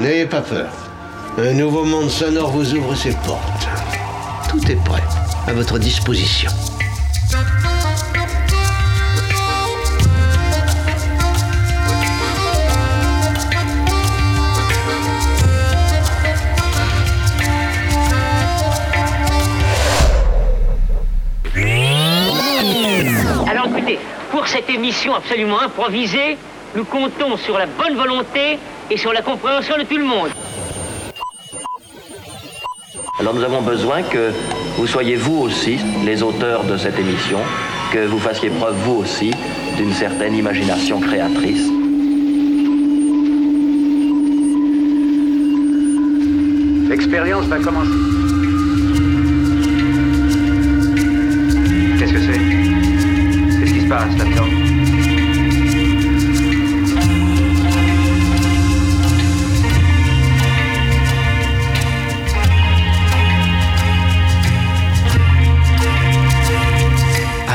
N'ayez pas peur. Un nouveau monde sonore vous ouvre ses portes. Tout est prêt, à votre disposition. Alors écoutez, pour cette émission absolument improvisée, nous comptons sur la bonne volonté et sur la compréhension de tout le monde. Alors nous avons besoin que vous soyez vous aussi les auteurs de cette émission, que vous fassiez preuve vous aussi d'une certaine imagination créatrice. L'expérience va commencer. Qu'est-ce que c'est? Qu'est-ce qui se passe là-dedans?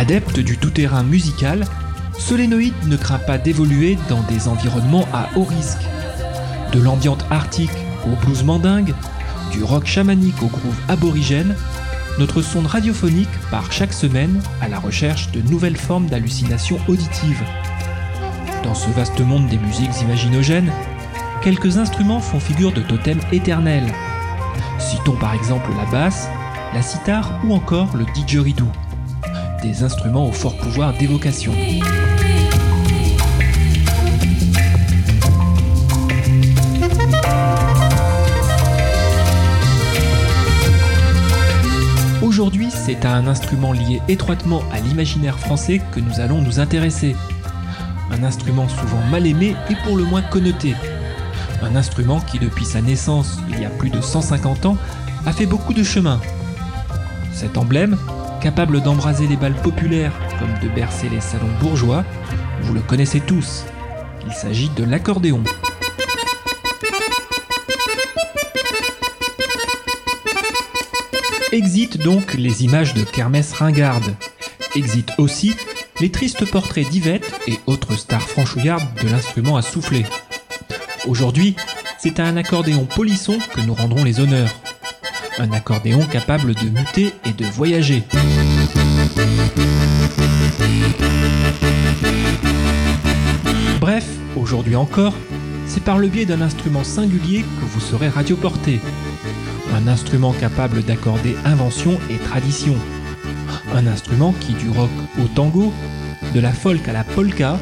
Adepte du tout-terrain musical, Solénoïde ne craint pas d'évoluer dans des environnements à haut risque. De l'ambiante arctique au blues mandingue, du rock chamanique au groove aborigène, notre sonde radiophonique part chaque semaine à la recherche de nouvelles formes d'hallucinations auditives. Dans ce vaste monde des musiques imaginogènes, quelques instruments font figure de totems éternels. Citons par exemple la basse, la sitar ou encore le didgeridoo instruments au fort pouvoir d'évocation. Aujourd'hui, c'est à un instrument lié étroitement à l'imaginaire français que nous allons nous intéresser. Un instrument souvent mal aimé et pour le moins connoté. Un instrument qui, depuis sa naissance, il y a plus de 150 ans, a fait beaucoup de chemin. Cet emblème, capable d'embraser les balles populaires comme de bercer les salons bourgeois, vous le connaissez tous. Il s'agit de l'accordéon. Exit donc les images de kermesse ringarde. Exit aussi les tristes portraits d'Yvette et autres stars franchouillardes de l'instrument à souffler. Aujourd'hui, c'est à un accordéon polisson que nous rendrons les honneurs. Un accordéon capable de muter et de voyager. Bref, aujourd'hui encore, c'est par le biais d'un instrument singulier que vous serez radioporté. Un instrument capable d'accorder invention et tradition. Un instrument qui, du rock au tango, de la folk à la polka,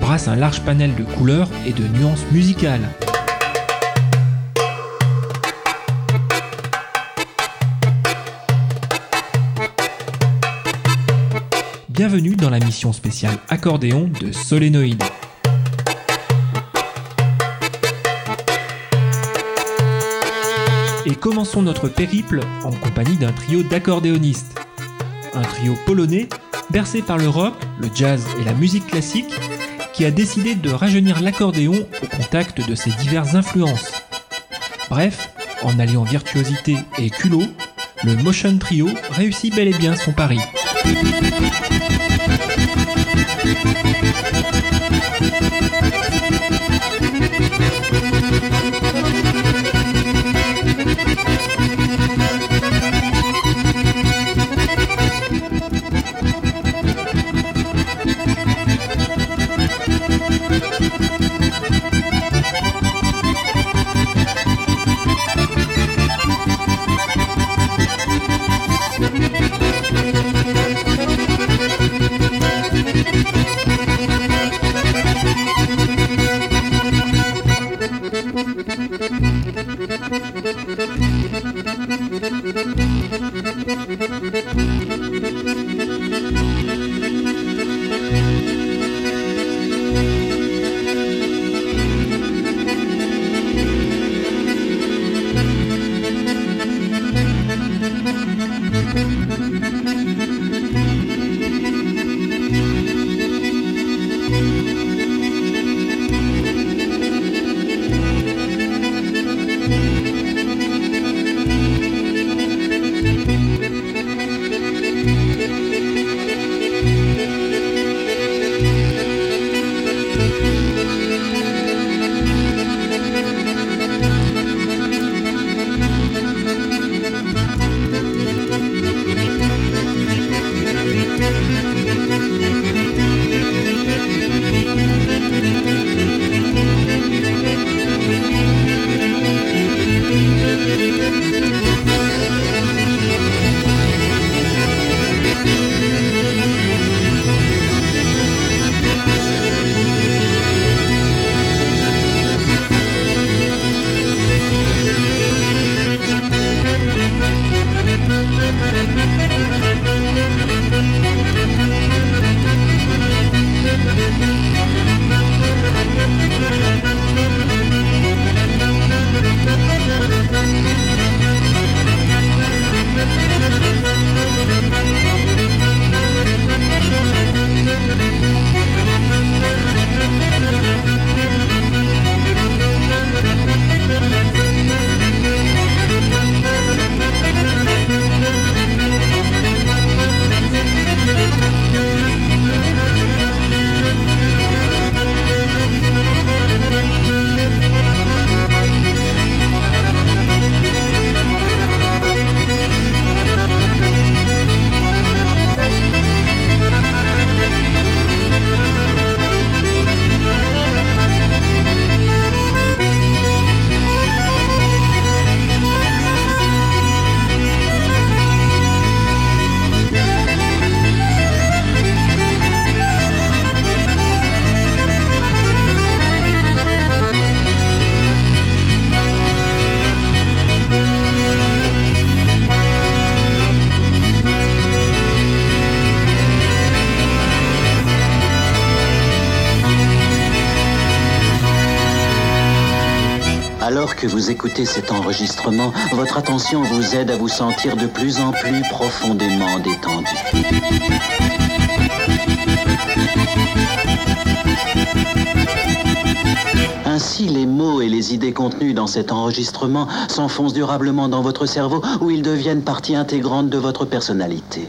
brasse un large panel de couleurs et de nuances musicales. Bienvenue dans la mission spéciale accordéon de Solénoïde. Et commençons notre périple en compagnie d'un trio d'accordéonistes. Un trio polonais bercé par le rock, le jazz et la musique classique qui a décidé de rajeunir l'accordéon au contact de ses diverses influences. Bref, en alliant virtuosité et culot, le Motion Trio réussit bel et bien son pari. Thank you. Que vous écoutez cet enregistrement, votre attention vous aide à vous sentir de plus en plus profondément détendu. Ainsi, les mots et les idées contenues dans cet enregistrement s'enfoncent durablement dans votre cerveau où ils deviennent partie intégrante de votre personnalité.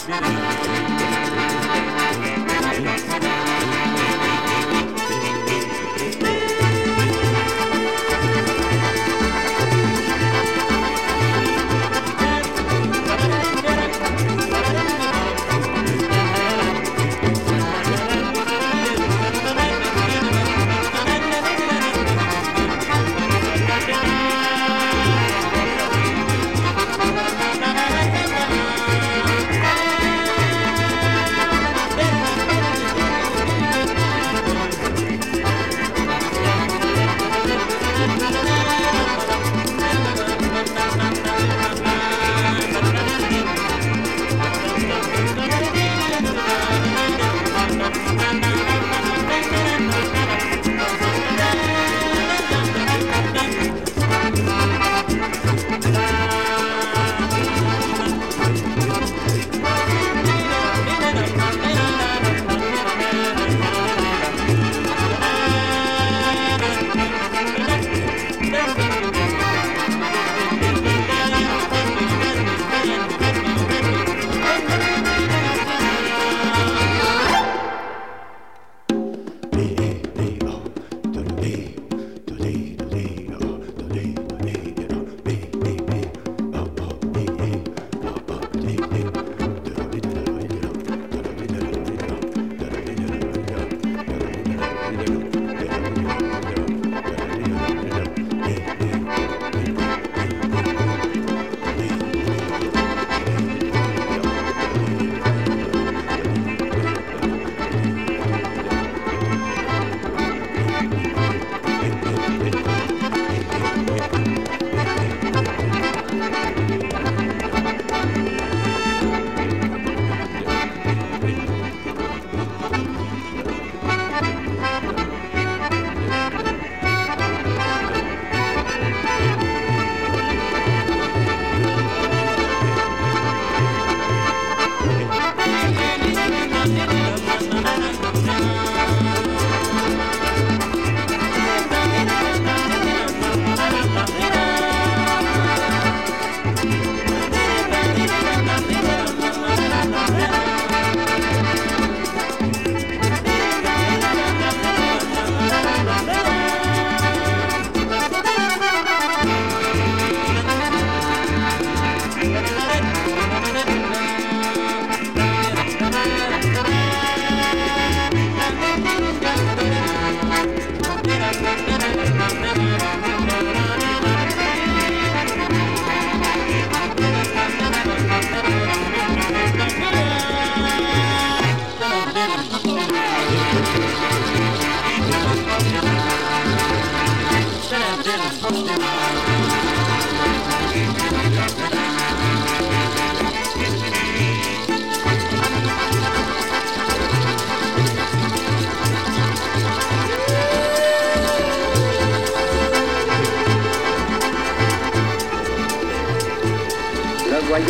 City.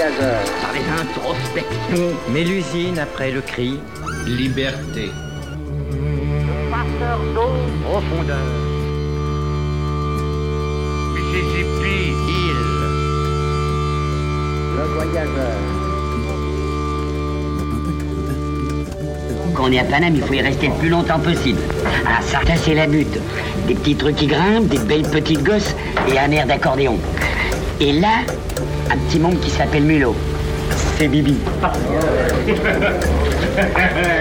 Par les introspections. Mélusine après le cri. Liberté. Passeur d'eau. Profondeur. Mississippi. Île. Le voyageur. Quand on est à Paname, il faut y rester le plus longtemps possible. Ah, ça, c'est la butte. Des petits trucs qui grimpent, des belles petites gosses et un air d'accordéon. Et là, un petit monde qui s'appelle Mulot. C'est Bibi.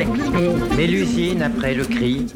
introspections. Mélusine après le cri.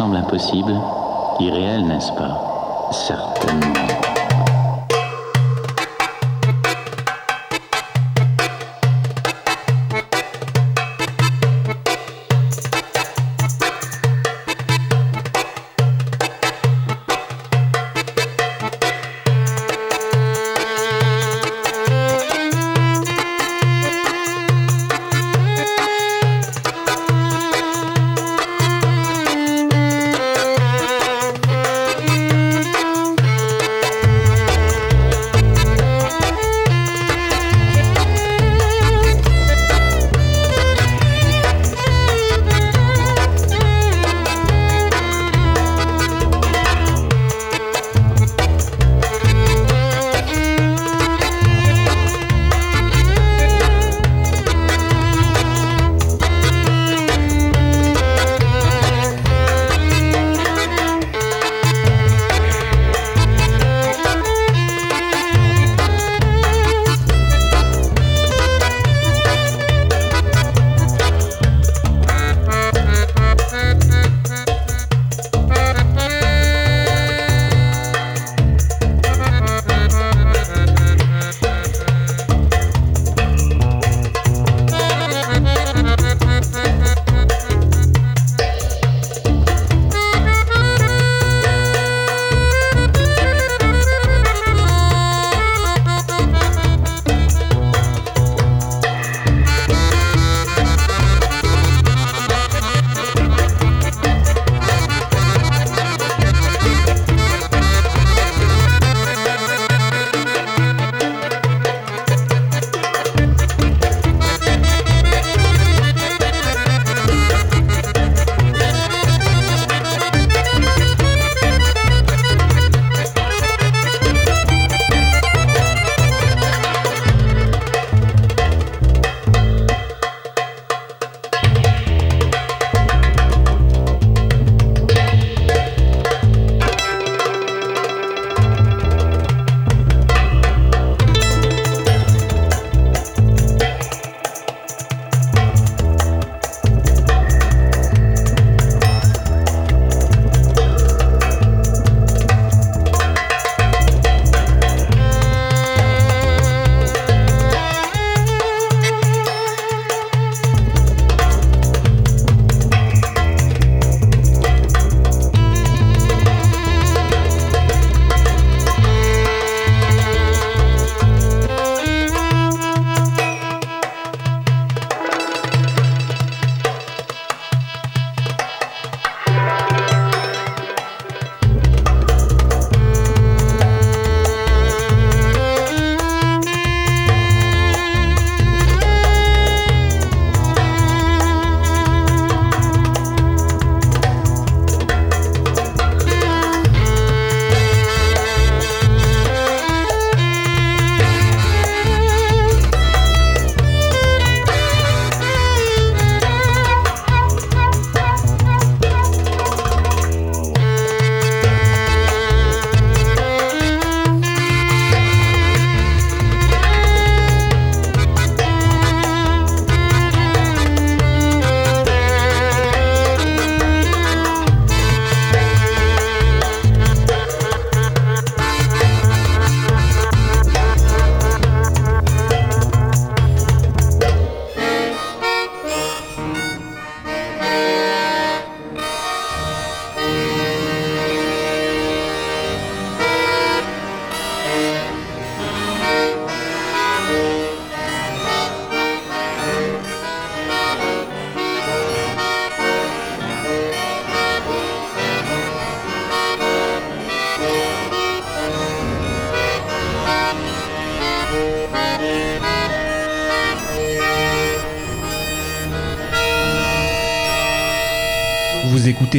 Impossible, irréel, n'est-ce pas? Certainement.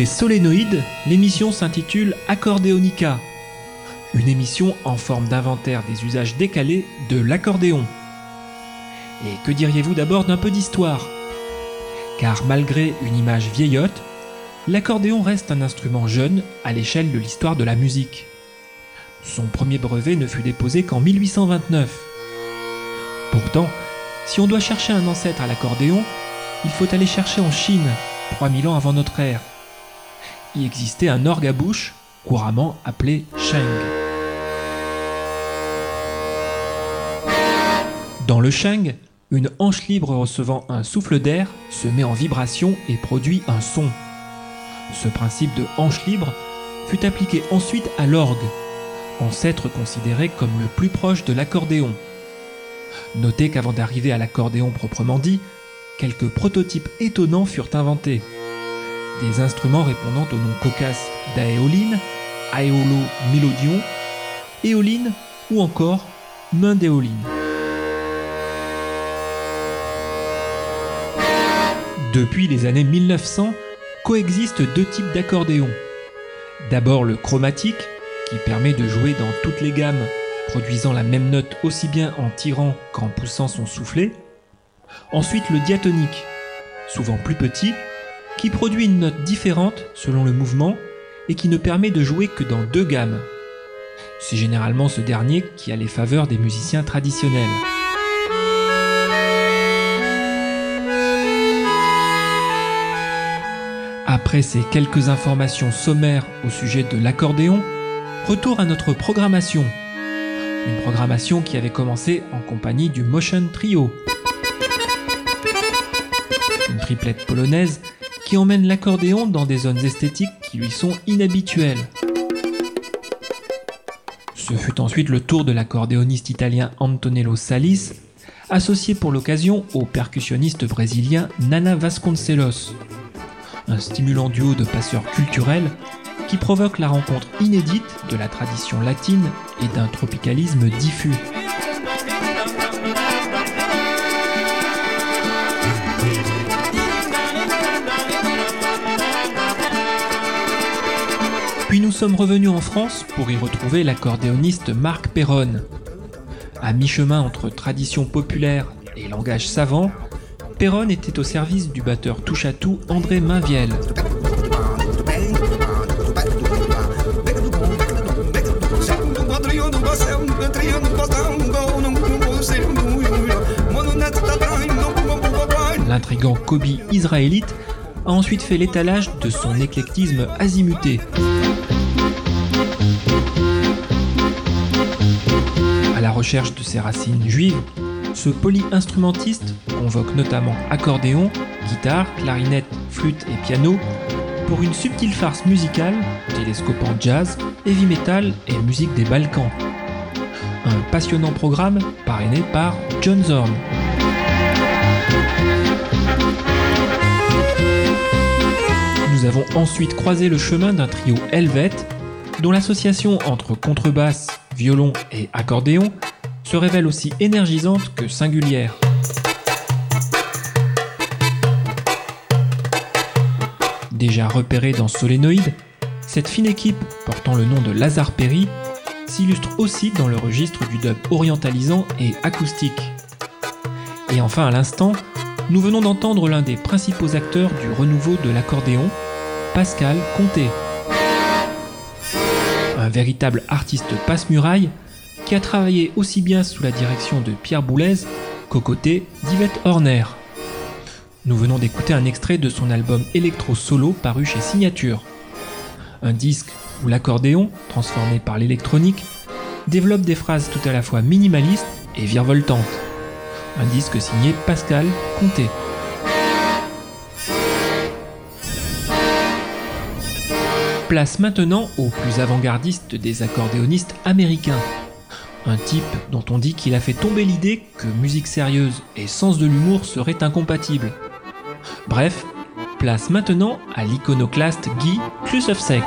Solénoïde, l'émission s'intitule Accordéonica, une émission en forme d'inventaire des usages décalés de l'accordéon. Et que diriez-vous d'abord d'un peu d'histoire? Car malgré une image vieillotte, l'accordéon reste un instrument jeune à l'échelle de l'histoire de la musique. Son premier brevet ne fut déposé qu'en 1829. Pourtant, si on doit chercher un ancêtre à l'accordéon, il faut aller chercher en Chine 3000 ans avant notre ère. Y existait un orgue à bouche, couramment appelé sheng. Dans le sheng, une hanche libre recevant un souffle d'air se met en vibration et produit un son. Ce principe de hanche libre fut appliqué ensuite à l'orgue, ancêtre considéré comme le plus proche de l'accordéon. Notez qu'avant d'arriver à l'accordéon proprement dit, quelques prototypes étonnants furent inventés. Des instruments répondant au nom cocasse d'aéoline, aéolo mélodion, éoline ou encore mundéoline. Depuis les années 1900, coexistent deux types d'accordéons. D'abord le chromatique, qui permet de jouer dans toutes les gammes, produisant la même note aussi bien en tirant qu'en poussant son soufflet, Ensuite le diatonique, souvent plus petit, qui produit une note différente selon le mouvement et qui ne permet de jouer que dans deux gammes. C'est généralement ce dernier qui a les faveurs des musiciens traditionnels. Après ces quelques informations sommaires au sujet de l'accordéon, retour à notre programmation. Une programmation qui avait commencé en compagnie du Motion Trio une triplette polonaise qui emmène l'accordéon dans des zones esthétiques qui lui sont inhabituelles. Ce fut ensuite le tour de l'accordéoniste italien Antonello Salis, associé pour l'occasion au percussionniste brésilien Nana Vasconcelos. Un stimulant duo de passeurs culturels qui provoque la rencontre inédite de la tradition latine et d'un tropicalisme diffus. Nous sommes revenus en France pour y retrouver l'accordéoniste Marc Perron. À mi-chemin entre tradition populaire et langage savant, Perron était au service du batteur touche-à-tout André Mainviel. L'intrigant Kobe israélite a ensuite fait l'étalage de son éclectisme azimuté. Recherche de ses racines juives, ce polyinstrumentiste convoque notamment accordéon, guitare, clarinette, flûte et piano pour une subtile farce musicale télescopant jazz, heavy metal et musique des Balkans. Un passionnant programme parrainé par John Zorn. Nous avons ensuite croisé le chemin d'un trio helvète dont l'association entre contrebasse, violon et accordéon se révèle aussi énergisante que singulière. Déjà repérée dans Solénoïde, cette fine équipe, portant le nom de Lazare Perry, s'illustre aussi dans le registre du dub orientalisant et acoustique. Et enfin, à l'instant, nous venons d'entendre l'un des principaux acteurs du renouveau de l'accordéon, Pascal Comté un véritable artiste passe-muraille a travaillé aussi bien sous la direction de Pierre Boulez qu'aux côtés d'Yvette Horner. Nous venons d'écouter un extrait de son album électro solo paru chez Signature. Un disque où l'accordéon, transformé par l'électronique, développe des phrases tout à la fois minimalistes et virevoltantes. Un disque signé Pascal Comté. place maintenant au plus avant-gardiste des accordéonistes américains. Un type dont on dit qu'il a fait tomber l'idée que musique sérieuse et sens de l'humour seraient incompatibles. Bref, place maintenant à l'iconoclaste Guy Klusovsek.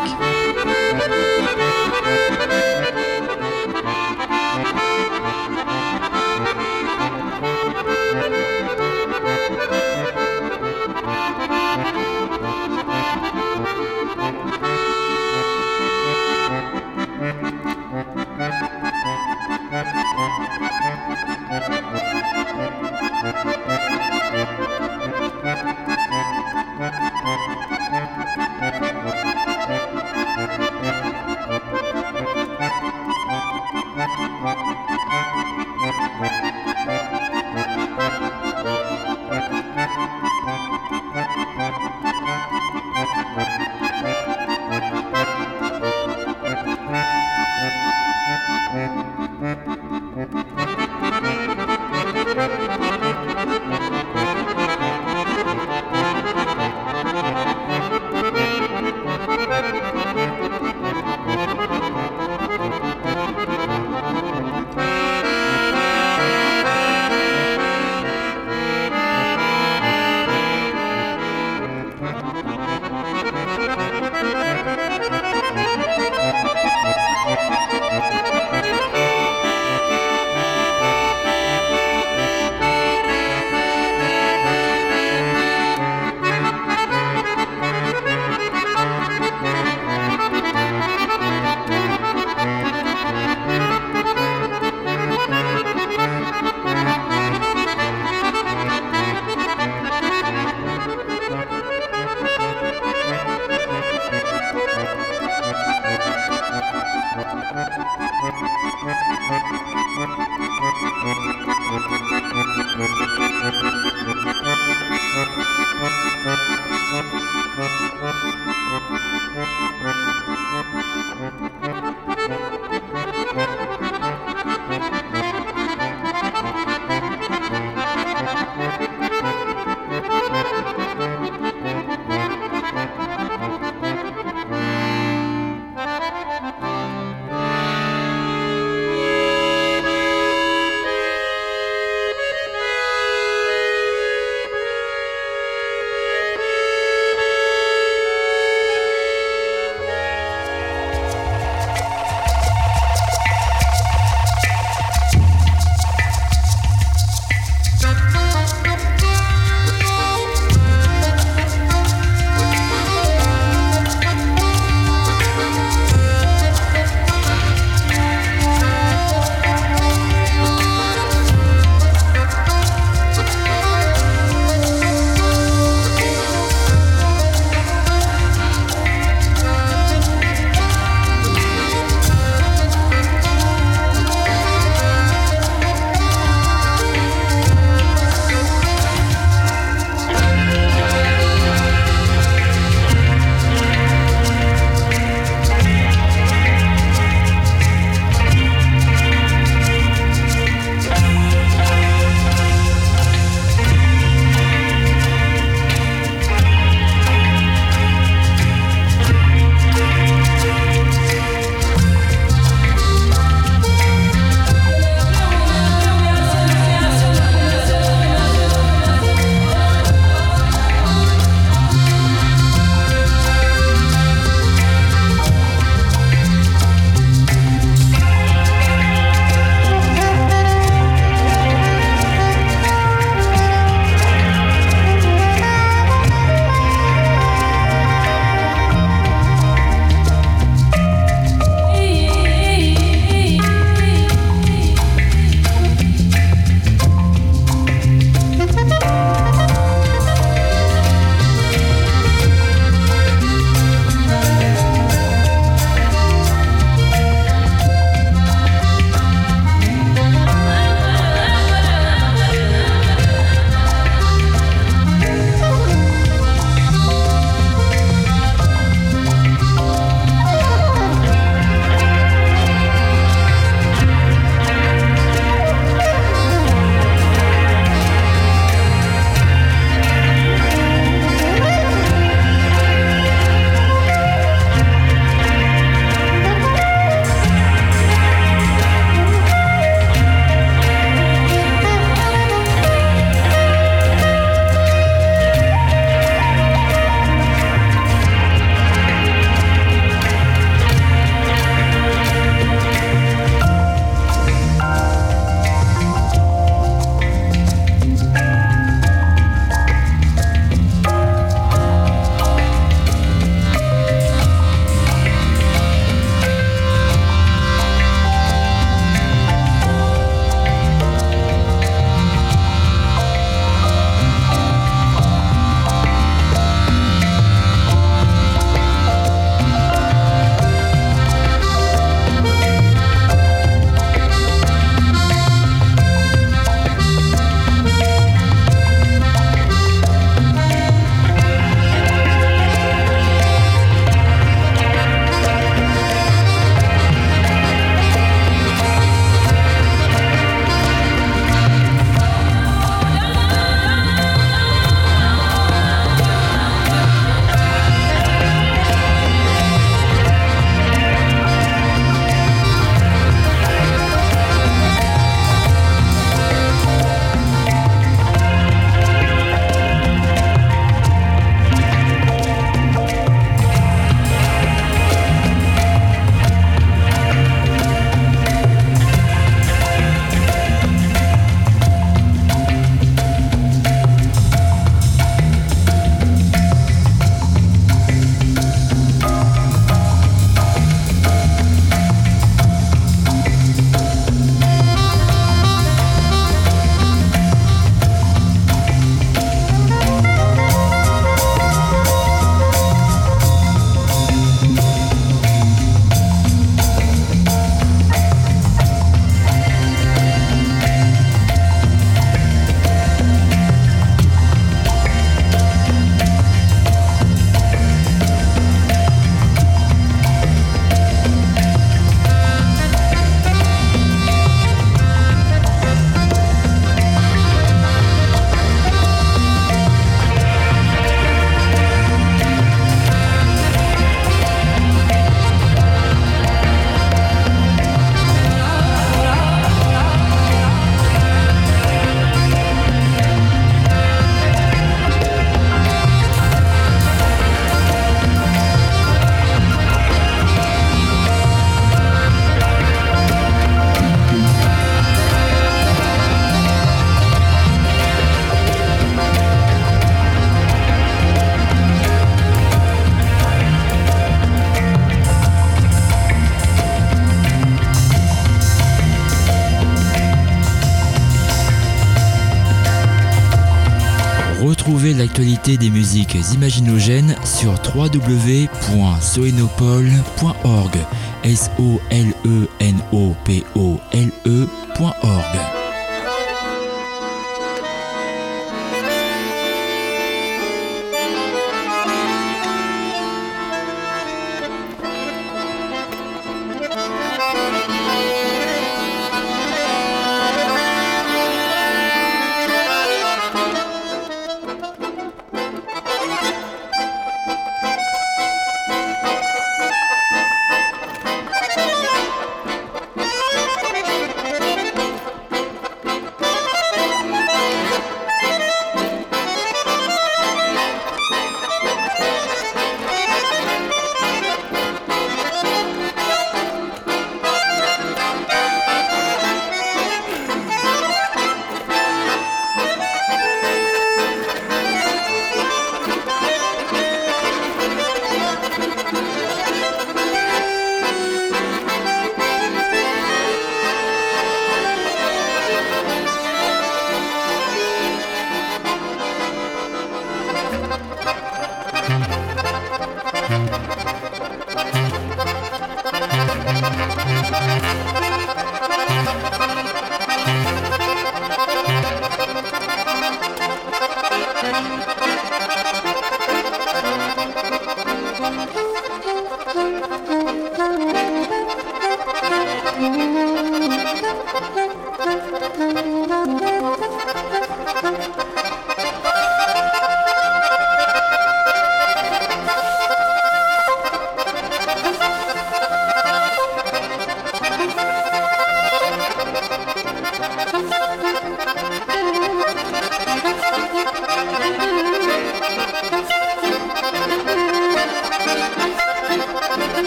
Retrouvez l'actualité des musiques imaginogènes sur www.solenopole.org. S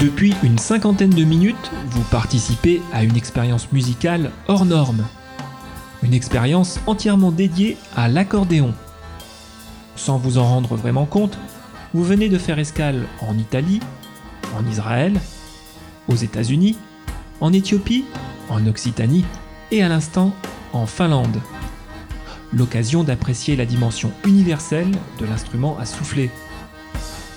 Depuis une cinquantaine de minutes, vous participez à une expérience musicale hors norme. Une expérience entièrement dédiée à l'accordéon. Sans vous en rendre vraiment compte, vous venez de faire escale en Italie, en Israël, aux États-Unis, en Éthiopie, en Occitanie et à l'instant en Finlande. L'occasion d'apprécier la dimension universelle de l'instrument à souffler.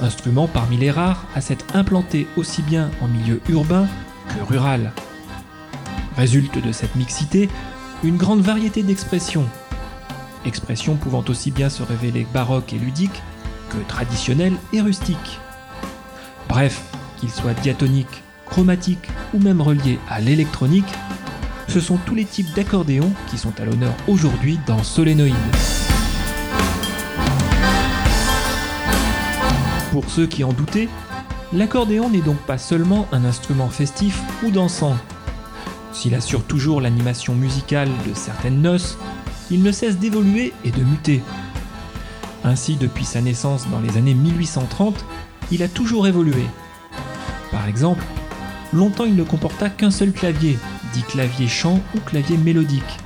Instrument parmi les rares à s'être implanté aussi bien en milieu urbain que rural. Résulte de cette mixité une grande variété d'expressions. Expressions pouvant aussi bien se révéler baroques et ludiques que traditionnelles et rustiques. Bref, qu'ils soient diatoniques, chromatiques ou même reliés à l'électronique, ce sont tous les types d'accordéons qui sont à l'honneur aujourd'hui dans Solénoïde. Pour ceux qui en doutaient, l'accordéon n'est donc pas seulement un instrument festif ou dansant. S'il assure toujours l'animation musicale de certaines noces, il ne cesse d'évoluer et de muter. Ainsi, depuis sa naissance dans les années 1830, il a toujours évolué. Par exemple, longtemps il ne comporta qu'un seul clavier, dit clavier chant ou clavier mélodique.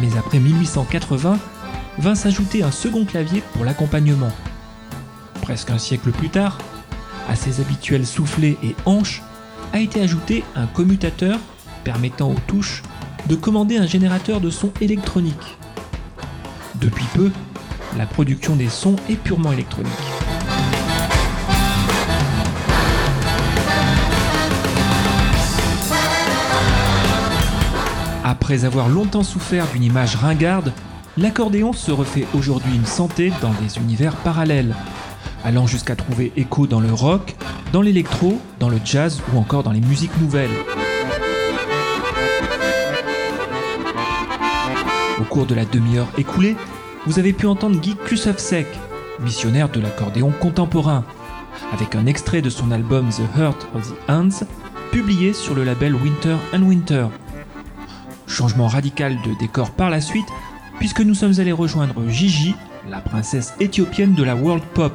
Mais après 1880, vint s'ajouter un second clavier pour l'accompagnement. Presque un siècle plus tard, à ses habituels soufflets et hanches, a été ajouté un commutateur permettant aux touches de commander un générateur de son électronique. Depuis peu, la production des sons est purement électronique. Après avoir longtemps souffert d'une image ringarde, l'accordéon se refait aujourd'hui une santé dans des univers parallèles, allant jusqu'à trouver écho dans le rock, dans l'électro, dans le jazz ou encore dans les musiques nouvelles. Au cours de la demi-heure écoulée, vous avez pu entendre Guy Klusovsek, missionnaire de l'accordéon contemporain, avec un extrait de son album The Heart of the Hands, publié sur le label Winter and Winter. Changement radical de décor par la suite, puisque nous sommes allés rejoindre Gigi, la princesse éthiopienne de la world pop.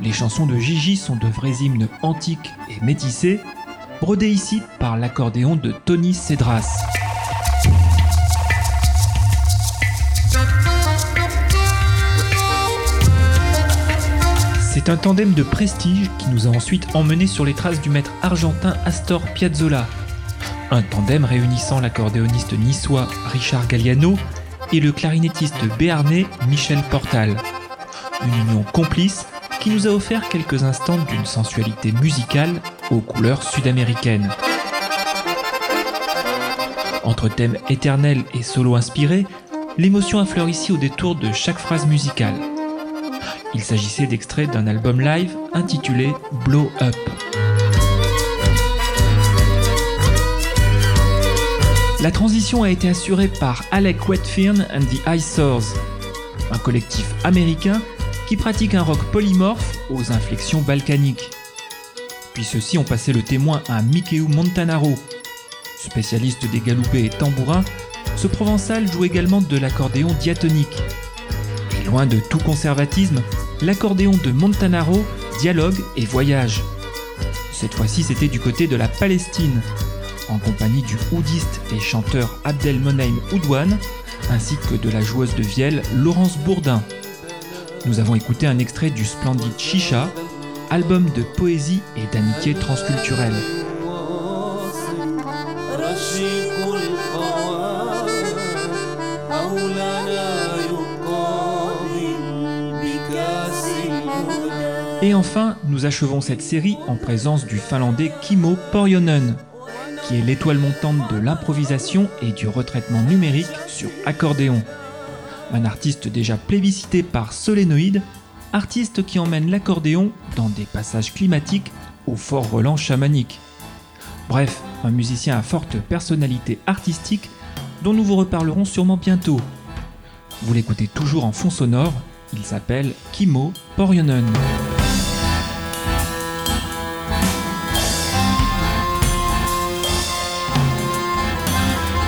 Les chansons de Gigi sont de vrais hymnes antiques et métissés, brodés ici par l'accordéon de Tony Cedras. C'est un tandem de prestige qui nous a ensuite emmenés sur les traces du maître argentin Astor Piazzolla. Un tandem réunissant l'accordéoniste niçois Richard Galliano et le clarinettiste béarnais Michel Portal. Une union complice qui nous a offert quelques instants d'une sensualité musicale aux couleurs sud-américaines. Entre thèmes éternels et solos inspirés, l'émotion affleure ici au détour de chaque phrase musicale. Il s'agissait d'extraits d'un album live intitulé Blow Up. La transition a été assurée par Alec Wetfirn and the Eyesores, un collectif américain qui pratique un rock polymorphe aux inflexions balkaniques. Puis ceux-ci ont passé le témoin à Mikeu Montanaro. Spécialiste des galoupés et tambourins, ce provençal joue également de l'accordéon diatonique. Et loin de tout conservatisme, l'accordéon de Montanaro dialogue et voyage. Cette fois-ci, c'était du côté de la Palestine, en compagnie du oudiste et chanteur Abdelmoneim Oudouane, ainsi que de la joueuse de vielle Laurence Bourdin. Nous avons écouté un extrait du splendide Chicha, album de poésie et d'amitié transculturelle. Et enfin, nous achevons cette série en présence du finlandais Kimo Porjonen, qui est l'étoile montante de l'improvisation et du retraitement numérique sur accordéon. Un artiste déjà plébiscité par Solénoïde, artiste qui emmène l'accordéon dans des passages climatiques au fort relent chamanique. Bref, un musicien à forte personnalité artistique dont nous vous reparlerons sûrement bientôt. Vous l'écoutez toujours en fond sonore, il s'appelle Kimo Porjonen.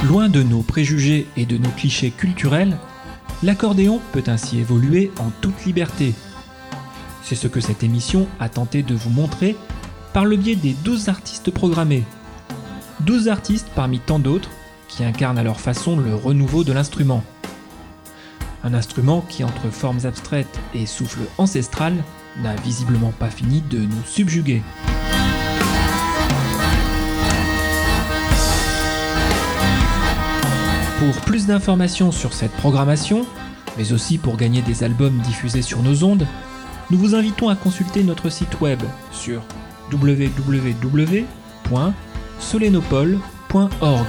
Loin de nos préjugés et de nos clichés culturels, l'accordéon peut ainsi évoluer en toute liberté. C'est ce que cette émission a tenté de vous montrer par le biais des 12 artistes programmés. 12 artistes parmi tant d'autres qui incarnent à leur façon le renouveau de l'instrument. Un instrument qui, entre formes abstraites et souffle ancestral, n'a visiblement pas fini de nous subjuguer. Pour plus d'informations sur cette programmation, mais aussi pour gagner des albums diffusés sur nos ondes, nous vous invitons à consulter notre site web sur www.solenopole.org.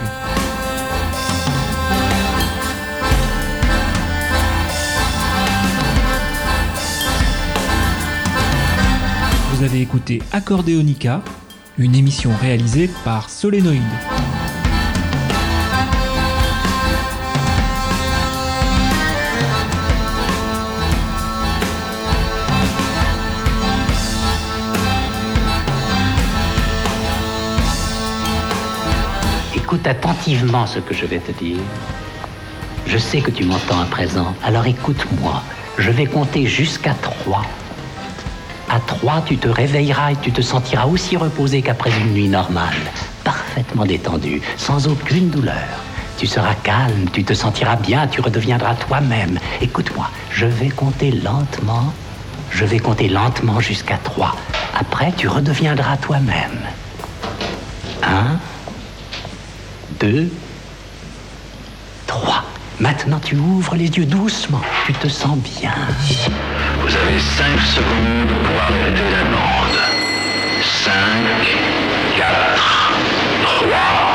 Vous avez écouté Accordéonica, une émission réalisée par Solénoïde. Écoute attentivement ce que je vais te dire. Je sais que tu m'entends à présent, alors écoute-moi. Je vais compter jusqu'à trois. À trois, tu te réveilleras et tu te sentiras aussi reposé qu'après une nuit normale, parfaitement détendu, sans aucune douleur. Tu seras calme, tu te sentiras bien, tu redeviendras toi-même. Écoute-moi, je vais compter lentement. Je vais compter lentement jusqu'à trois. Après, tu redeviendras toi-même. Un, deux, trois. Maintenant, tu ouvres les yeux doucement. Tu te sens bien. Vous avez cinq secondes pour arrêter l'amende. Cinq, quatre, trois...